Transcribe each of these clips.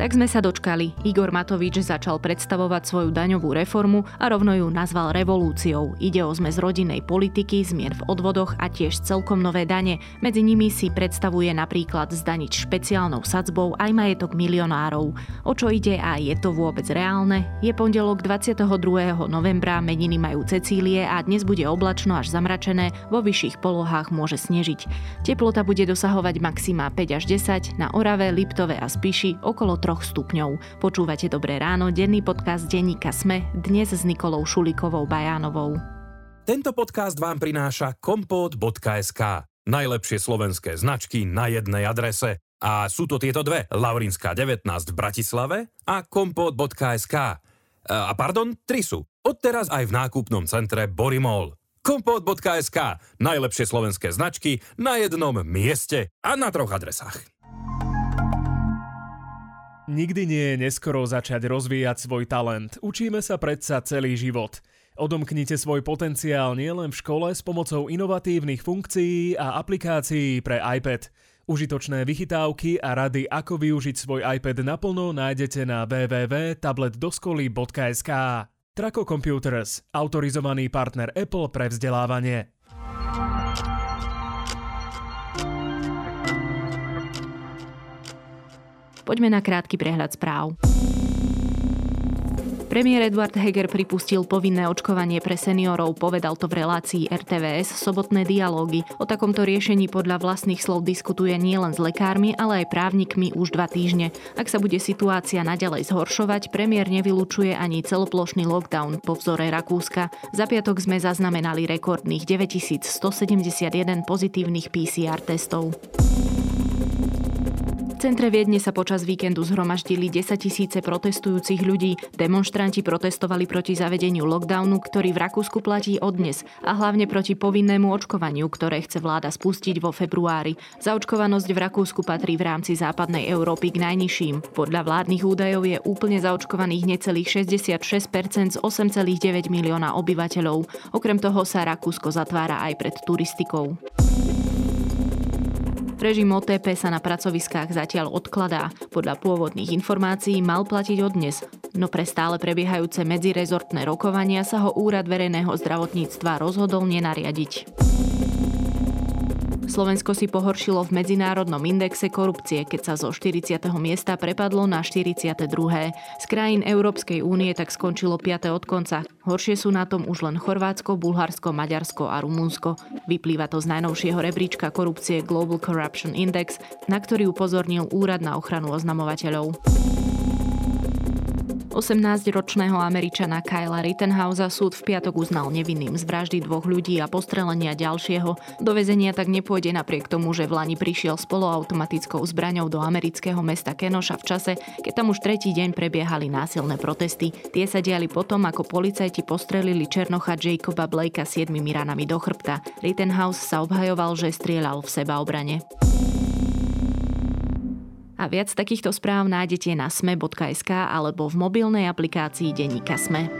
Tak sme sa dočkali. Igor Matovič začal predstavovať svoju daňovú reformu a rovno ju nazval revolúciou. Ide o zmes rodinnej politiky, zmier v odvodoch a tiež celkom nové dane. Medzi nimi si predstavuje napríklad zdaniť špeciálnou sadzbou aj majetok milionárov. O čo ide a je to vôbec reálne? Je pondelok 22. novembra, meniny majú Cecílie a dnes bude oblačno až zamračené, vo vyšších polohách môže snežiť. Teplota bude dosahovať maxima 5 až 10, na Orave, Liptove a Spiši okolo 3 stupňov. Počúvate Dobré ráno, denný podcast denníka Sme, dnes s Nikolou Šulikovou Bajánovou. Tento podcast vám prináša kompot.sk. Najlepšie slovenské značky na jednej adrese. A sú to tieto dve, Laurinská 19 v Bratislave a kompot.sk. A pardon, tri sú. Odteraz aj v nákupnom centre Borimol. Kompot.sk. Najlepšie slovenské značky na jednom mieste a na troch adresách. Nikdy nie je neskoro začať rozvíjať svoj talent. Učíme sa predsa celý život. Odomknite svoj potenciál nielen v škole s pomocou inovatívnych funkcií a aplikácií pre iPad. Užitočné vychytávky a rady, ako využiť svoj iPad naplno, nájdete na www.tabletdoskoly.sk. Traco Computers, autorizovaný partner Apple pre vzdelávanie. Poďme na krátky prehľad správ. Premiér Eduard Heger pripustil povinné očkovanie pre seniorov, povedal to v relácii RTVS Sobotné dialógy. O takomto riešení podľa vlastných slov diskutuje nielen s lekármi, ale aj právnikmi už dva týždne. Ak sa bude situácia naďalej zhoršovať, premiér nevylučuje ani celoplošný lockdown po vzore Rakúska. Za piatok sme zaznamenali rekordných 9171 pozitívnych PCR testov centre Viedne sa počas víkendu zhromaždili 10 tisíce protestujúcich ľudí. Demonstranti protestovali proti zavedeniu lockdownu, ktorý v Rakúsku platí od dnes a hlavne proti povinnému očkovaniu, ktoré chce vláda spustiť vo februári. Zaočkovanosť v Rakúsku patrí v rámci západnej Európy k najnižším. Podľa vládnych údajov je úplne zaočkovaných necelých 66% z 8,9 milióna obyvateľov. Okrem toho sa Rakúsko zatvára aj pred turistikou. Režim OTP sa na pracoviskách zatiaľ odkladá. Podľa pôvodných informácií mal platiť od dnes, no pre stále prebiehajúce medzirezortné rokovania sa ho Úrad verejného zdravotníctva rozhodol nenariadiť. Slovensko si pohoršilo v medzinárodnom indexe korupcie, keď sa zo 40. miesta prepadlo na 42. Z krajín Európskej únie tak skončilo 5. od konca. Horšie sú na tom už len Chorvátsko, Bulharsko, Maďarsko a Rumunsko. Vyplýva to z najnovšieho rebríčka korupcie Global Corruption Index, na ktorý upozornil Úrad na ochranu oznamovateľov. 18-ročného Američana Kyla Rittenhausa súd v piatok uznal nevinným z vraždy dvoch ľudí a postrelenia ďalšieho. Do väzenia tak nepôjde napriek tomu, že v Lani prišiel s poloautomatickou zbraňou do amerického mesta Kenoša v čase, keď tam už tretí deň prebiehali násilné protesty. Tie sa diali potom, ako policajti postrelili Černocha Jacoba Blakea siedmimi ranami do chrbta. Rittenhouse sa obhajoval, že strieľal v seba obrane. A viac takýchto správ nájdete na sme.sk alebo v mobilnej aplikácii Denníka Sme.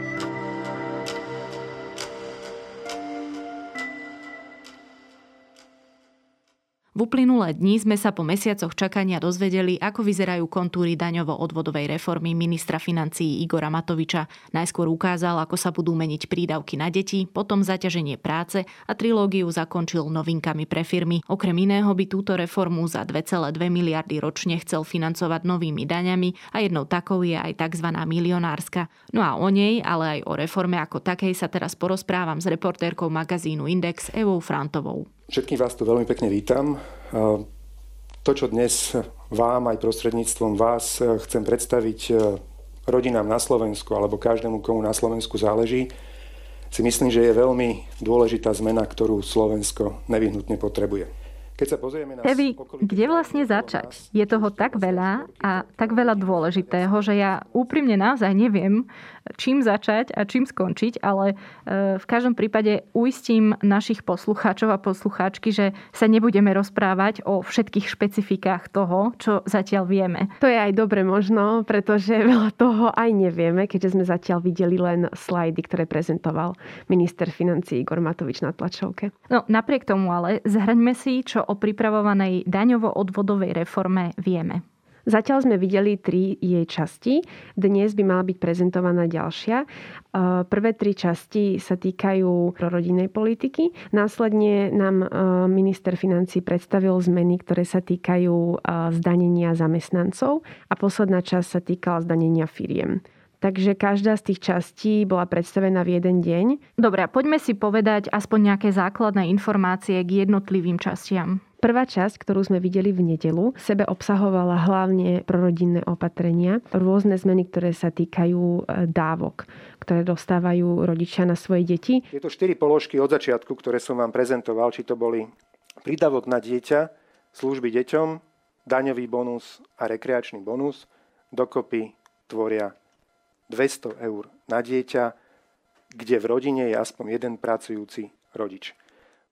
Uplynulé dní sme sa po mesiacoch čakania dozvedeli, ako vyzerajú kontúry daňovo-odvodovej reformy ministra financií Igora Matoviča. Najskôr ukázal, ako sa budú meniť prídavky na deti, potom zaťaženie práce a trilógiu zakončil novinkami pre firmy. Okrem iného by túto reformu za 2,2 miliardy ročne chcel financovať novými daňami a jednou takou je aj tzv. milionárska. No a o nej, ale aj o reforme ako takej sa teraz porozprávam s reportérkou magazínu Index Evou Frantovou. Všetkých vás tu veľmi pekne vítam. To, čo dnes vám aj prostredníctvom vás chcem predstaviť rodinám na Slovensku alebo každému, komu na Slovensku záleží, si myslím, že je veľmi dôležitá zmena, ktorú Slovensko nevyhnutne potrebuje. Keď sa pozrieme na... Evi, kde vlastne začať? Je toho tak veľa a tak veľa dôležitého, že ja úprimne naozaj neviem, čím začať a čím skončiť, ale e, v každom prípade uistím našich poslucháčov a poslucháčky, že sa nebudeme rozprávať o všetkých špecifikách toho, čo zatiaľ vieme. To je aj dobre možno, pretože veľa toho aj nevieme, keďže sme zatiaľ videli len slajdy, ktoré prezentoval minister financí Igor Matovič na tlačovke. No napriek tomu ale zhrňme si, čo o pripravovanej daňovo-odvodovej reforme vieme. Zatiaľ sme videli tri jej časti. Dnes by mala byť prezentovaná ďalšia. Prvé tri časti sa týkajú prorodinnej politiky. Následne nám minister financí predstavil zmeny, ktoré sa týkajú zdanenia zamestnancov a posledná časť sa týkala zdanenia firiem. Takže každá z tých častí bola predstavená v jeden deň. Dobre, poďme si povedať aspoň nejaké základné informácie k jednotlivým častiam. Prvá časť, ktorú sme videli v nedelu, sebe obsahovala hlavne prorodinné opatrenia, rôzne zmeny, ktoré sa týkajú e, dávok, ktoré dostávajú rodičia na svoje deti. Je to štyri položky od začiatku, ktoré som vám prezentoval, či to boli prídavok na dieťa, služby deťom, daňový bonus a rekreačný bonus. Dokopy tvoria 200 eur na dieťa, kde v rodine je aspoň jeden pracujúci rodič.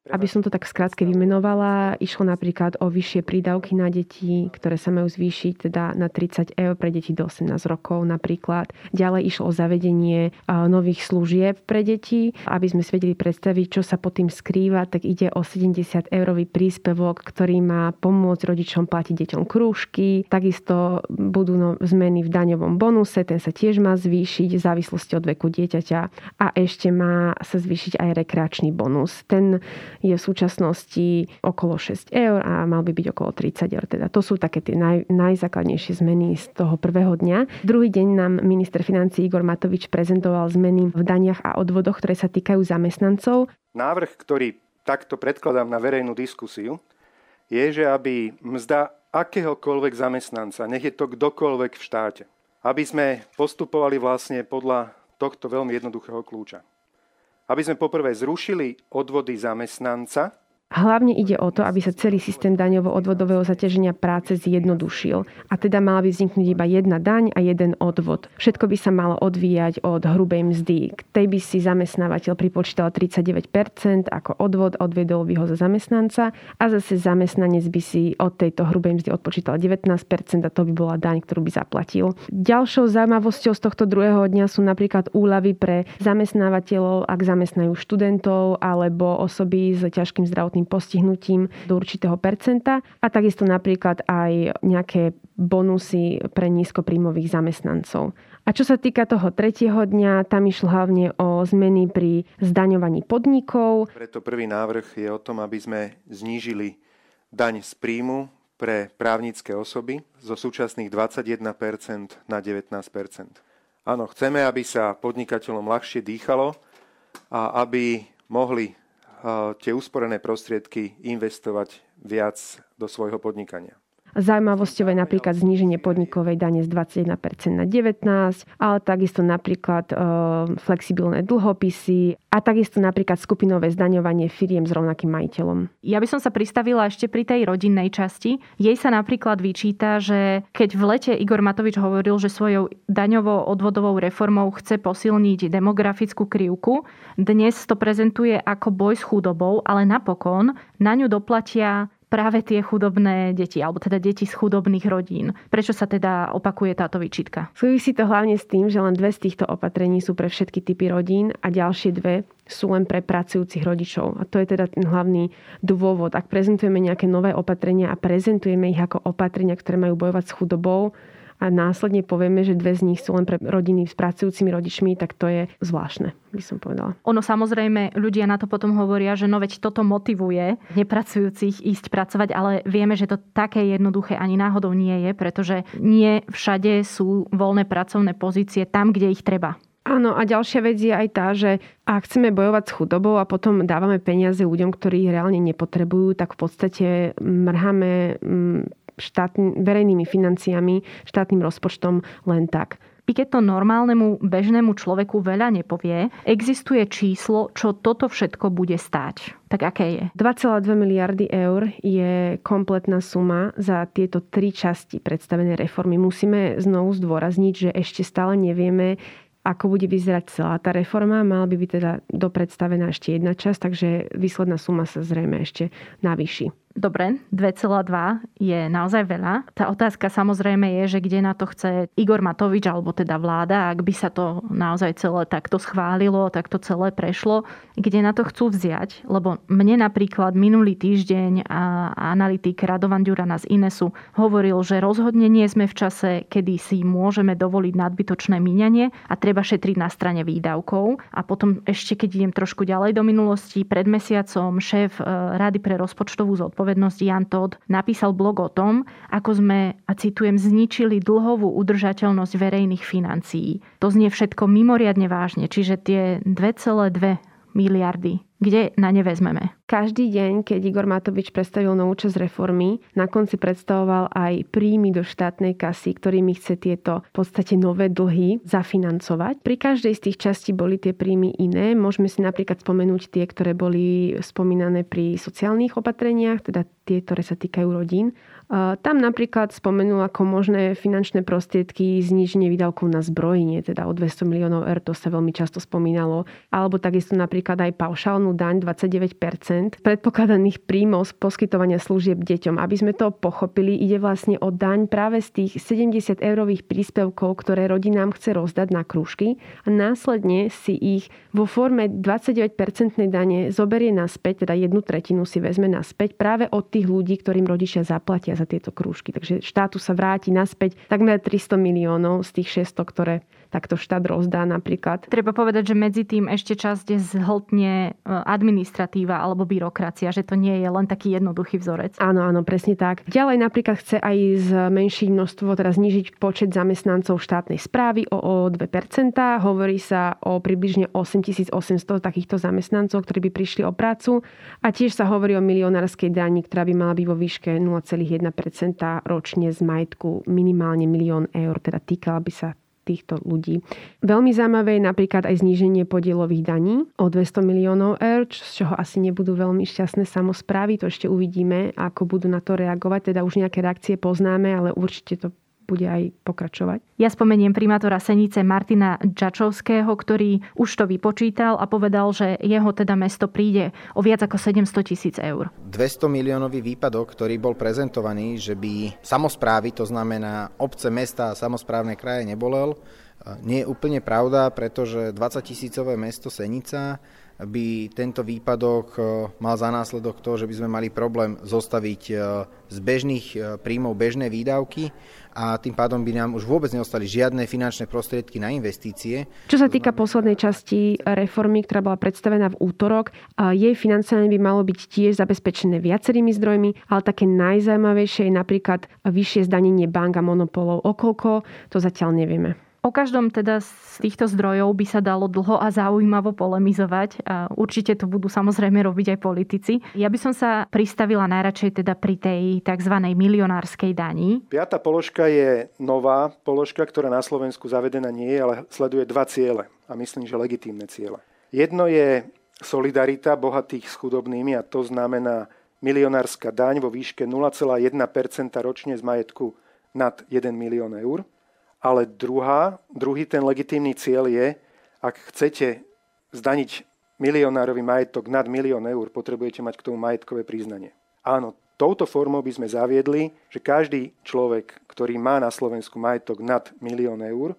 Aby som to tak skrátke vymenovala, išlo napríklad o vyššie prídavky na deti, ktoré sa majú zvýšiť teda na 30 eur pre deti do 18 rokov napríklad. Ďalej išlo o zavedenie nových služieb pre deti. Aby sme si vedeli predstaviť, čo sa pod tým skrýva, tak ide o 70 eurový príspevok, ktorý má pomôcť rodičom platiť deťom krúžky. Takisto budú no, zmeny v daňovom bonuse, ten sa tiež má zvýšiť v závislosti od veku dieťaťa. A ešte má sa zvýšiť aj rekreačný bonus. Ten je v súčasnosti okolo 6 eur a mal by byť okolo 30 eur. Teda to sú také tie naj, najzákladnejšie zmeny z toho prvého dňa. Druhý deň nám minister financí Igor Matovič prezentoval zmeny v daniach a odvodoch, ktoré sa týkajú zamestnancov. Návrh, ktorý takto predkladám na verejnú diskusiu, je, že aby mzda akéhokoľvek zamestnanca, nech je to kdokoľvek v štáte, aby sme postupovali vlastne podľa tohto veľmi jednoduchého kľúča aby sme poprvé zrušili odvody zamestnanca, Hlavne ide o to, aby sa celý systém daňovo-odvodového zaťaženia práce zjednodušil. A teda mala by vzniknúť iba jedna daň a jeden odvod. Všetko by sa malo odvíjať od hrubej mzdy. K tej by si zamestnávateľ pripočítal 39% ako odvod, odvedol by ho za zamestnanca a zase zamestnanec by si od tejto hrubej mzdy odpočítal 19% a to by bola daň, ktorú by zaplatil. Ďalšou zaujímavosťou z tohto druhého dňa sú napríklad úľavy pre zamestnávateľov, ak zamestnajú študentov alebo osoby s ťažkým zdravotným zdravotným postihnutím do určitého percenta a takisto napríklad aj nejaké bonusy pre nízkopríjmových zamestnancov. A čo sa týka toho tretieho dňa, tam išlo hlavne o zmeny pri zdaňovaní podnikov. Preto prvý návrh je o tom, aby sme znížili daň z príjmu pre právnické osoby zo súčasných 21% na 19%. Áno, chceme, aby sa podnikateľom ľahšie dýchalo a aby mohli tie usporené prostriedky investovať viac do svojho podnikania. Zaujímavosťou je napríklad zníženie podnikovej dane z 21% na 19%, ale takisto napríklad e, flexibilné dlhopisy a takisto napríklad skupinové zdaňovanie firiem s rovnakým majiteľom. Ja by som sa pristavila ešte pri tej rodinnej časti. Jej sa napríklad vyčíta, že keď v lete Igor Matovič hovoril, že svojou daňovou odvodovou reformou chce posilniť demografickú krivku, dnes to prezentuje ako boj s chudobou, ale napokon na ňu doplatia práve tie chudobné deti, alebo teda deti z chudobných rodín. Prečo sa teda opakuje táto výčitka? Súvisí to hlavne s tým, že len dve z týchto opatrení sú pre všetky typy rodín a ďalšie dve sú len pre pracujúcich rodičov. A to je teda ten hlavný dôvod. Ak prezentujeme nejaké nové opatrenia a prezentujeme ich ako opatrenia, ktoré majú bojovať s chudobou, a následne povieme, že dve z nich sú len pre rodiny s pracujúcimi rodičmi, tak to je zvláštne, by som povedala. Ono samozrejme, ľudia na to potom hovoria, že no veď toto motivuje nepracujúcich ísť pracovať, ale vieme, že to také jednoduché ani náhodou nie je, pretože nie všade sú voľné pracovné pozície tam, kde ich treba. Áno, a ďalšia vec je aj tá, že ak chceme bojovať s chudobou a potom dávame peniaze ľuďom, ktorí ich reálne nepotrebujú, tak v podstate mrháme mm, štátny, verejnými financiami, štátnym rozpočtom len tak. I keď to normálnemu bežnému človeku veľa nepovie, existuje číslo, čo toto všetko bude stáť. Tak aké je? 2,2 miliardy eur je kompletná suma za tieto tri časti predstavené reformy. Musíme znovu zdôrazniť, že ešte stále nevieme, ako bude vyzerať celá tá reforma. Mala by byť teda dopredstavená ešte jedna časť, takže výsledná suma sa zrejme ešte navýši. Dobre, 2,2 je naozaj veľa. Tá otázka samozrejme je, že kde na to chce Igor Matovič alebo teda vláda, ak by sa to naozaj celé takto schválilo, takto celé prešlo, kde na to chcú vziať. Lebo mne napríklad minulý týždeň analytik Radovan Ďurana z Inesu hovoril, že rozhodne nie sme v čase, kedy si môžeme dovoliť nadbytočné míňanie a treba šetriť na strane výdavkov. A potom ešte, keď idem trošku ďalej do minulosti, pred mesiacom šéf e, Rady pre rozpočtovú zodpovednosť Jan Todd napísal blog o tom, ako sme, a citujem, zničili dlhovú udržateľnosť verejných financií. To znie všetko mimoriadne vážne, čiže tie 2,2 miliardy kde na ne vezmeme. Každý deň, keď Igor Matovič predstavil novú časť reformy, na konci predstavoval aj príjmy do štátnej kasy, ktorými chce tieto v podstate nové dlhy zafinancovať. Pri každej z tých častí boli tie príjmy iné. Môžeme si napríklad spomenúť tie, ktoré boli spomínané pri sociálnych opatreniach, teda tie, ktoré sa týkajú rodín. Tam napríklad spomenul ako možné finančné prostriedky zniženie výdavkov na zbrojenie, teda o 200 miliónov eur, to sa veľmi často spomínalo. Alebo takisto napríklad aj paušálnu daň 29% predpokladaných príjmov z poskytovania služieb deťom. Aby sme to pochopili, ide vlastne o daň práve z tých 70 eurových príspevkov, ktoré rodinám chce rozdať na krúžky a následne si ich vo forme 29% dane zoberie naspäť, teda jednu tretinu si vezme naspäť práve od tých ľudí, ktorým rodičia zaplatia za tieto krúžky. Takže štátu sa vráti naspäť takmer 300 miliónov z tých 600, ktoré takto štát rozdá napríklad. Treba povedať, že medzi tým ešte časť zhltne e, administratíva alebo byrokracia, že to nie je len taký jednoduchý vzorec. Áno, áno, presne tak. Ďalej napríklad chce aj zmenšiť množstvo, teda znižiť počet zamestnancov štátnej správy o, o 2%. Hovorí sa o približne 8800 takýchto zamestnancov, ktorí by prišli o prácu. A tiež sa hovorí o milionárskej dani, ktorá by mala byť vo výške 0,1% ročne z majetku minimálne milión eur, teda týkala by sa týchto ľudí. Veľmi zaujímavé je napríklad aj zníženie podielových daní o 200 miliónov eur, z čoho asi nebudú veľmi šťastné samozprávy. To ešte uvidíme, ako budú na to reagovať. Teda už nejaké reakcie poznáme, ale určite to bude aj pokračovať. Ja spomeniem primátora Senice Martina Čačovského, ktorý už to vypočítal a povedal, že jeho teda mesto príde o viac ako 700 tisíc eur. 200 miliónový výpadok, ktorý bol prezentovaný, že by samozprávy, to znamená obce, mesta a samozprávne kraje nebolel, nie je úplne pravda, pretože 20 tisícové mesto Senica by tento výpadok e, mal za následok to, že by sme mali problém zostaviť e, z bežných e, príjmov bežné výdavky a tým pádom by nám už vôbec neostali žiadne finančné prostriedky na investície. Čo sa týka poslednej časti reformy, ktorá bola predstavená v útorok, jej financovanie by malo byť tiež zabezpečené viacerými zdrojmi, ale také najzaujímavejšie je napríklad vyššie zdanenie bank a monopolov. Okolko, to zatiaľ nevieme. O každom teda z týchto zdrojov by sa dalo dlho a zaujímavo polemizovať. Určite to budú samozrejme robiť aj politici. Ja by som sa pristavila najradšej teda pri tej tzv. milionárskej dani. Piatá položka je nová položka, ktorá na Slovensku zavedená nie je, ale sleduje dva ciele. A myslím, že legitímne ciele. Jedno je solidarita bohatých s chudobnými a to znamená milionárska daň vo výške 0,1% ročne z majetku nad 1 milión eur. Ale druhá, druhý ten legitímny cieľ je, ak chcete zdaniť milionárový majetok nad milión eur, potrebujete mať k tomu majetkové priznanie. Áno, touto formou by sme zaviedli, že každý človek, ktorý má na Slovensku majetok nad milión eur,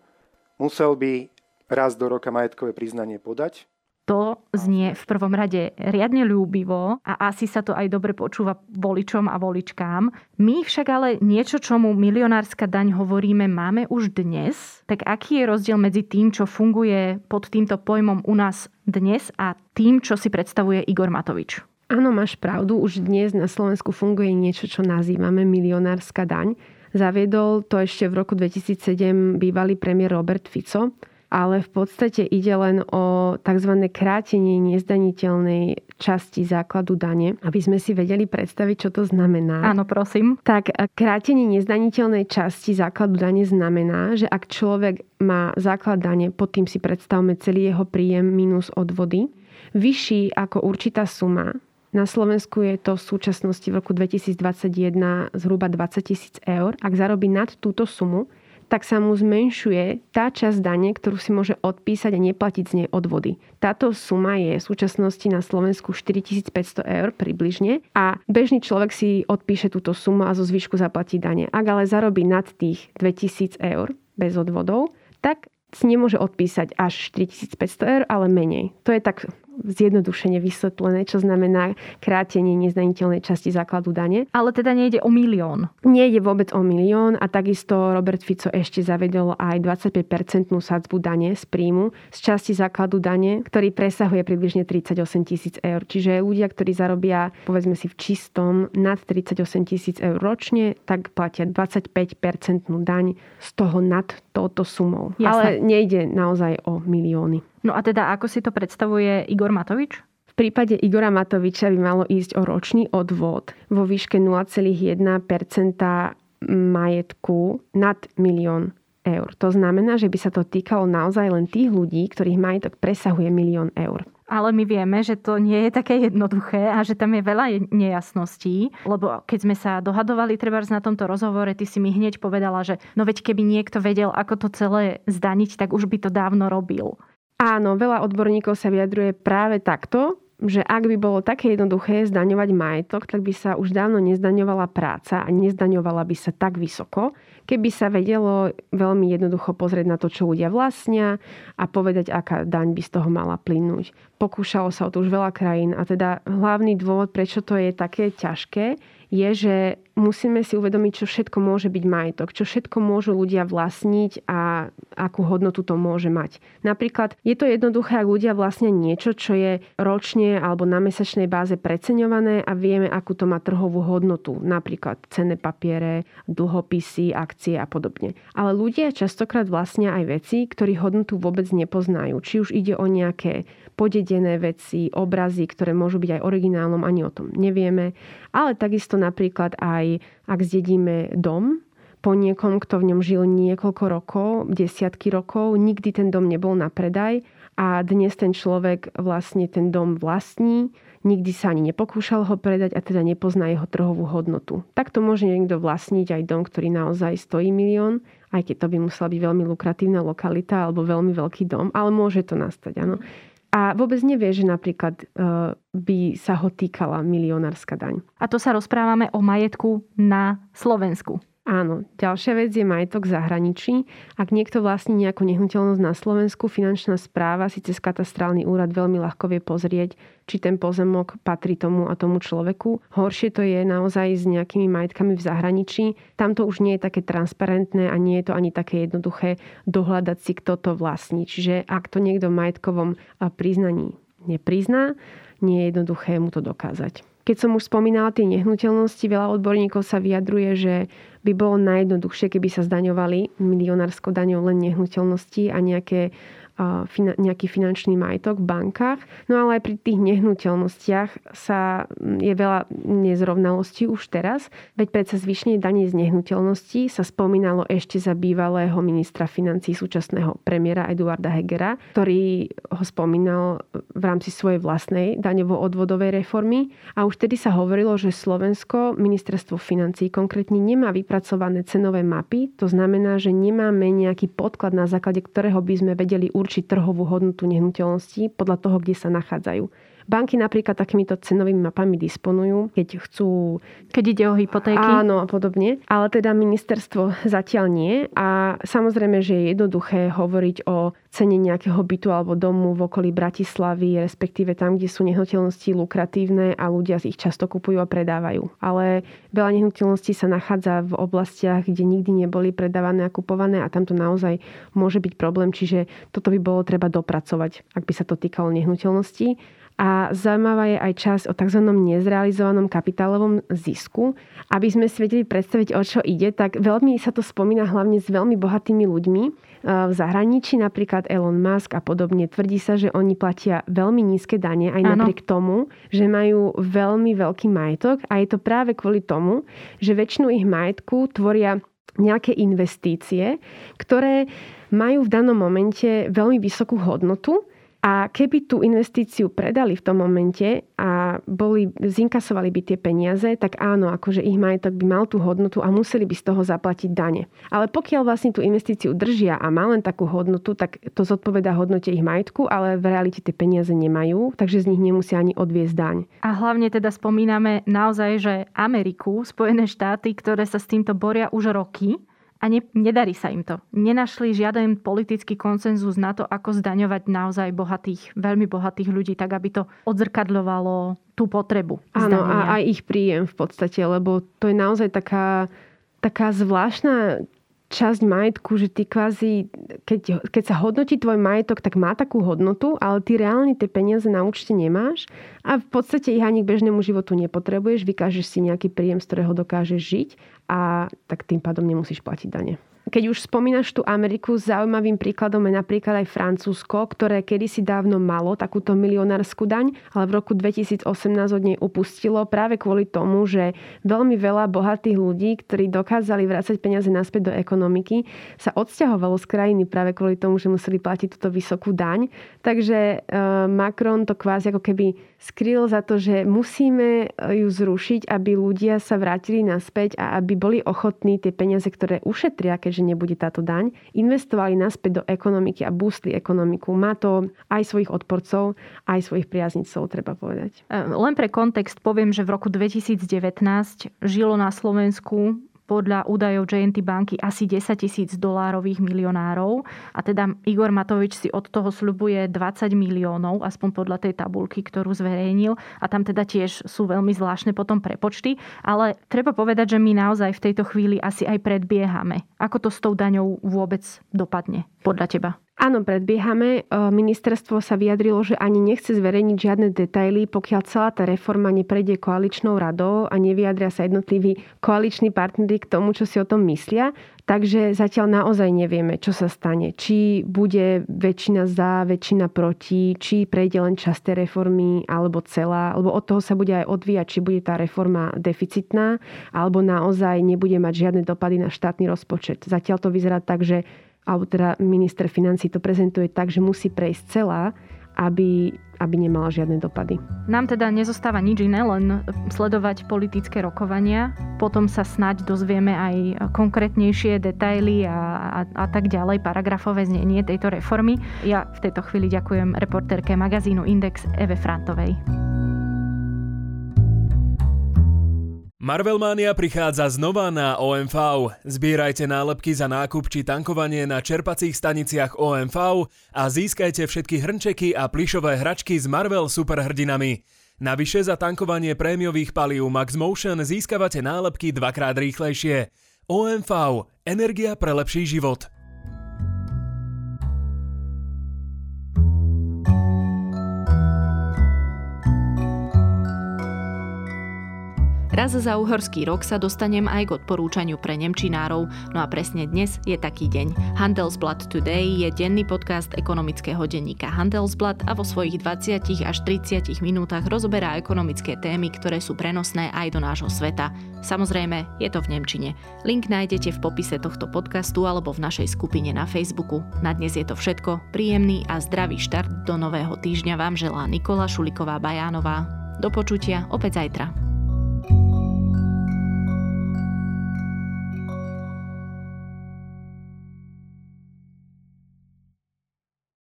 musel by raz do roka majetkové priznanie podať to znie v prvom rade riadne ľúbivo a asi sa to aj dobre počúva voličom a voličkám. My však ale niečo, čomu milionárska daň hovoríme, máme už dnes. Tak aký je rozdiel medzi tým, čo funguje pod týmto pojmom u nás dnes a tým, čo si predstavuje Igor Matovič? Áno, máš pravdu. Už dnes na Slovensku funguje niečo, čo nazývame milionárska daň. Zaviedol to ešte v roku 2007 bývalý premiér Robert Fico ale v podstate ide len o tzv. krátenie nezdaniteľnej časti základu dane, aby sme si vedeli predstaviť, čo to znamená. Áno, prosím. Tak krátenie nezdaniteľnej časti základu dane znamená, že ak človek má základ dane, pod tým si predstavme celý jeho príjem minus odvody, vyšší ako určitá suma, na Slovensku je to v súčasnosti v roku 2021 zhruba 20 tisíc eur. Ak zarobí nad túto sumu, tak sa mu zmenšuje tá časť dane, ktorú si môže odpísať a neplatiť z nej odvody. Táto suma je v súčasnosti na Slovensku 4500 eur približne a bežný človek si odpíše túto sumu a zo zvyšku zaplatí dane. Ak ale zarobí nad tých 2000 eur bez odvodov, tak si nemôže odpísať až 4500 eur, ale menej. To je tak zjednodušene vysvetlené, čo znamená krátenie nezdaniteľnej časti základu dane. Ale teda nejde o milión. Nejde vôbec o milión a takisto Robert Fico ešte zavedol aj 25-percentnú sadzbu dane z príjmu z časti základu dane, ktorý presahuje približne 38 tisíc eur. Čiže ľudia, ktorí zarobia, povedzme si v čistom, nad 38 tisíc eur ročne, tak platia 25-percentnú daň z toho nad touto sumou. Jasné. Ale nejde naozaj o milióny. No a teda ako si to predstavuje Igor Matovič? V prípade Igora Matoviča by malo ísť o ročný odvod vo výške 0,1% majetku nad milión eur. To znamená, že by sa to týkalo naozaj len tých ľudí, ktorých majetok presahuje milión eur. Ale my vieme, že to nie je také jednoduché a že tam je veľa nejasností, lebo keď sme sa dohadovali treba na tomto rozhovore, ty si mi hneď povedala, že no veď keby niekto vedel, ako to celé zdaniť, tak už by to dávno robil. Áno, veľa odborníkov sa vyjadruje práve takto, že ak by bolo také jednoduché zdaňovať majetok, tak by sa už dávno nezdaňovala práca a nezdaňovala by sa tak vysoko, keby sa vedelo veľmi jednoducho pozrieť na to, čo ľudia vlastnia a povedať, aká daň by z toho mala plynúť. Pokúšalo sa o to už veľa krajín a teda hlavný dôvod, prečo to je také ťažké, je, že musíme si uvedomiť, čo všetko môže byť majetok, čo všetko môžu ľudia vlastniť a akú hodnotu to môže mať. Napríklad je to jednoduché, ak ľudia vlastnia niečo, čo je ročne alebo na mesačnej báze preceňované a vieme, akú to má trhovú hodnotu. Napríklad cenné papiere, dlhopisy, akcie a podobne. Ale ľudia častokrát vlastnia aj veci, ktorí hodnotu vôbec nepoznajú. Či už ide o nejaké podedené veci, obrazy, ktoré môžu byť aj originálnom, ani o tom nevieme. Ale takisto napríklad aj, ak zdedíme dom, po niekom, kto v ňom žil niekoľko rokov, desiatky rokov, nikdy ten dom nebol na predaj a dnes ten človek vlastne ten dom vlastní, nikdy sa ani nepokúšal ho predať a teda nepozná jeho trhovú hodnotu. Takto môže niekto vlastniť aj dom, ktorý naozaj stojí milión, aj keď to by musela byť veľmi lukratívna lokalita alebo veľmi veľký dom, ale môže to nastať, áno a vôbec nevie, že napríklad uh, by sa ho týkala milionárska daň. A to sa rozprávame o majetku na Slovensku. Áno, ďalšia vec je majetok zahraničí. Ak niekto vlastní nejakú nehnuteľnosť na Slovensku, finančná správa si cez katastrálny úrad veľmi ľahko vie pozrieť, či ten pozemok patrí tomu a tomu človeku. Horšie to je naozaj s nejakými majetkami v zahraničí. Tam to už nie je také transparentné a nie je to ani také jednoduché dohľadať si, kto to vlastní. Čiže ak to niekto v majetkovom priznaní neprizná, nie je jednoduché mu to dokázať. Keď som už spomínala tie nehnuteľnosti, veľa odborníkov sa vyjadruje, že by bolo najjednoduchšie, keby sa zdaňovali milionárskou daňou len nehnuteľnosti a nejaké nejaký finančný majetok v bankách. No ale aj pri tých nehnuteľnostiach sa je veľa nezrovnalostí už teraz, veď predsa zvyšenie daní z nehnuteľností sa spomínalo ešte za bývalého ministra financí súčasného premiéra Eduarda Hegera, ktorý ho spomínal v rámci svojej vlastnej daňovo-odvodovej reformy. A už tedy sa hovorilo, že Slovensko, ministerstvo financí konkrétne nemá vypracované cenové mapy, to znamená, že nemáme nejaký podklad, na základe ktorého by sme vedeli určiť určiť trhovú hodnotu nehnuteľností podľa toho, kde sa nachádzajú. Banky napríklad takýmito cenovými mapami disponujú, keď chcú... Keď ide o hypotéky. Áno a podobne. Ale teda ministerstvo zatiaľ nie. A samozrejme, že je jednoduché hovoriť o cene nejakého bytu alebo domu v okolí Bratislavy, respektíve tam, kde sú nehnuteľnosti lukratívne a ľudia ich často kupujú a predávajú. Ale veľa nehnuteľností sa nachádza v oblastiach, kde nikdy neboli predávané a kupované a tam to naozaj môže byť problém. Čiže toto by bolo treba dopracovať, ak by sa to týkalo nehnuteľností. A zaujímavá je aj časť o tzv. nezrealizovanom kapitálovom zisku. Aby sme si vedeli predstaviť, o čo ide, tak veľmi sa to spomína hlavne s veľmi bohatými ľuďmi v zahraničí, napríklad Elon Musk a podobne. Tvrdí sa, že oni platia veľmi nízke dane aj napriek tomu, že majú veľmi veľký majetok a je to práve kvôli tomu, že väčšinu ich majetku tvoria nejaké investície, ktoré majú v danom momente veľmi vysokú hodnotu A keby tú investíciu predali v tom momente a boli, zinkasovali by tie peniaze, tak áno, akože ich majetok by mal tú hodnotu a museli by z toho zaplatiť dane. Ale pokiaľ vlastne tú investíciu držia a má len takú hodnotu, tak to zodpoveda hodnote ich majetku, ale v realite tie peniaze nemajú, takže z nich nemusia ani odviesť daň. A hlavne teda spomíname naozaj, že Ameriku, Spojené štáty, ktoré sa s týmto boria už roky, a ne, nedarí sa im to. Nenašli žiaden politický konsenzus na to, ako zdaňovať naozaj bohatých, veľmi bohatých ľudí, tak aby to odzrkadľovalo tú potrebu. Áno, a aj ich príjem v podstate, lebo to je naozaj taká, taká zvláštna časť majetku, že ty kvázi, keď, keď sa hodnotí tvoj majetok, tak má takú hodnotu, ale ty reálne tie peniaze na účte nemáš a v podstate ich ani k bežnému životu nepotrebuješ, vykážeš si nejaký príjem, z ktorého dokážeš žiť a tak tým pádom nemusíš platiť dane. Keď už spomínaš tú Ameriku, zaujímavým príkladom je napríklad aj Francúzsko, ktoré kedysi dávno malo takúto milionárskú daň, ale v roku 2018 od nej upustilo práve kvôli tomu, že veľmi veľa bohatých ľudí, ktorí dokázali vrácať peniaze naspäť do ekonomiky, sa odsťahovalo z krajiny práve kvôli tomu, že museli platiť túto vysokú daň. Takže eh, Macron to kvázi ako keby skryl za to, že musíme ju zrušiť, aby ľudia sa vrátili naspäť a aby boli ochotní tie peniaze, ktoré ušetria, keďže že nebude táto daň, investovali naspäť do ekonomiky a boostli ekonomiku. Má to aj svojich odporcov, aj svojich priaznicov, treba povedať. Len pre kontext poviem, že v roku 2019 žilo na Slovensku podľa údajov JNT banky asi 10 tisíc dolárových milionárov a teda Igor Matovič si od toho sľubuje 20 miliónov, aspoň podľa tej tabulky, ktorú zverejnil a tam teda tiež sú veľmi zvláštne potom prepočty, ale treba povedať, že my naozaj v tejto chvíli asi aj predbiehame. Ako to s tou daňou vôbec dopadne podľa teba? Áno, predbiehame. Ministerstvo sa vyjadrilo, že ani nechce zverejniť žiadne detaily, pokiaľ celá tá reforma neprejde koaličnou radou a nevyjadria sa jednotliví koaliční partnery k tomu, čo si o tom myslia. Takže zatiaľ naozaj nevieme, čo sa stane. Či bude väčšina za, väčšina proti, či prejde len časť tej reformy, alebo celá, alebo od toho sa bude aj odvíjať, či bude tá reforma deficitná, alebo naozaj nebude mať žiadne dopady na štátny rozpočet. Zatiaľ to vyzerá tak, že alebo teda minister financí to prezentuje tak, že musí prejsť celá, aby, aby nemala žiadne dopady. Nám teda nezostáva nič iné, len sledovať politické rokovania. Potom sa snáď dozvieme aj konkrétnejšie detaily a, a, a tak ďalej, paragrafové znenie tejto reformy. Ja v tejto chvíli ďakujem reportérke magazínu Index Eve Frantovej. Marvelmania prichádza znova na OMV. Zbierajte nálepky za nákup či tankovanie na čerpacích staniciach OMV a získajte všetky hrnčeky a plišové hračky s Marvel superhrdinami. Navyše za tankovanie prémiových palív Max Motion získavate nálepky dvakrát rýchlejšie. OMV. Energia pre lepší život. Raz za uhorský rok sa dostanem aj k odporúčaniu pre Nemčinárov, no a presne dnes je taký deň. Handelsblatt Today je denný podcast ekonomického denníka Handelsblatt a vo svojich 20 až 30 minútach rozoberá ekonomické témy, ktoré sú prenosné aj do nášho sveta. Samozrejme, je to v Nemčine. Link nájdete v popise tohto podcastu alebo v našej skupine na Facebooku. Na dnes je to všetko. Príjemný a zdravý štart do nového týždňa vám želá Nikola Šuliková Bajánová. Do počutia opäť zajtra.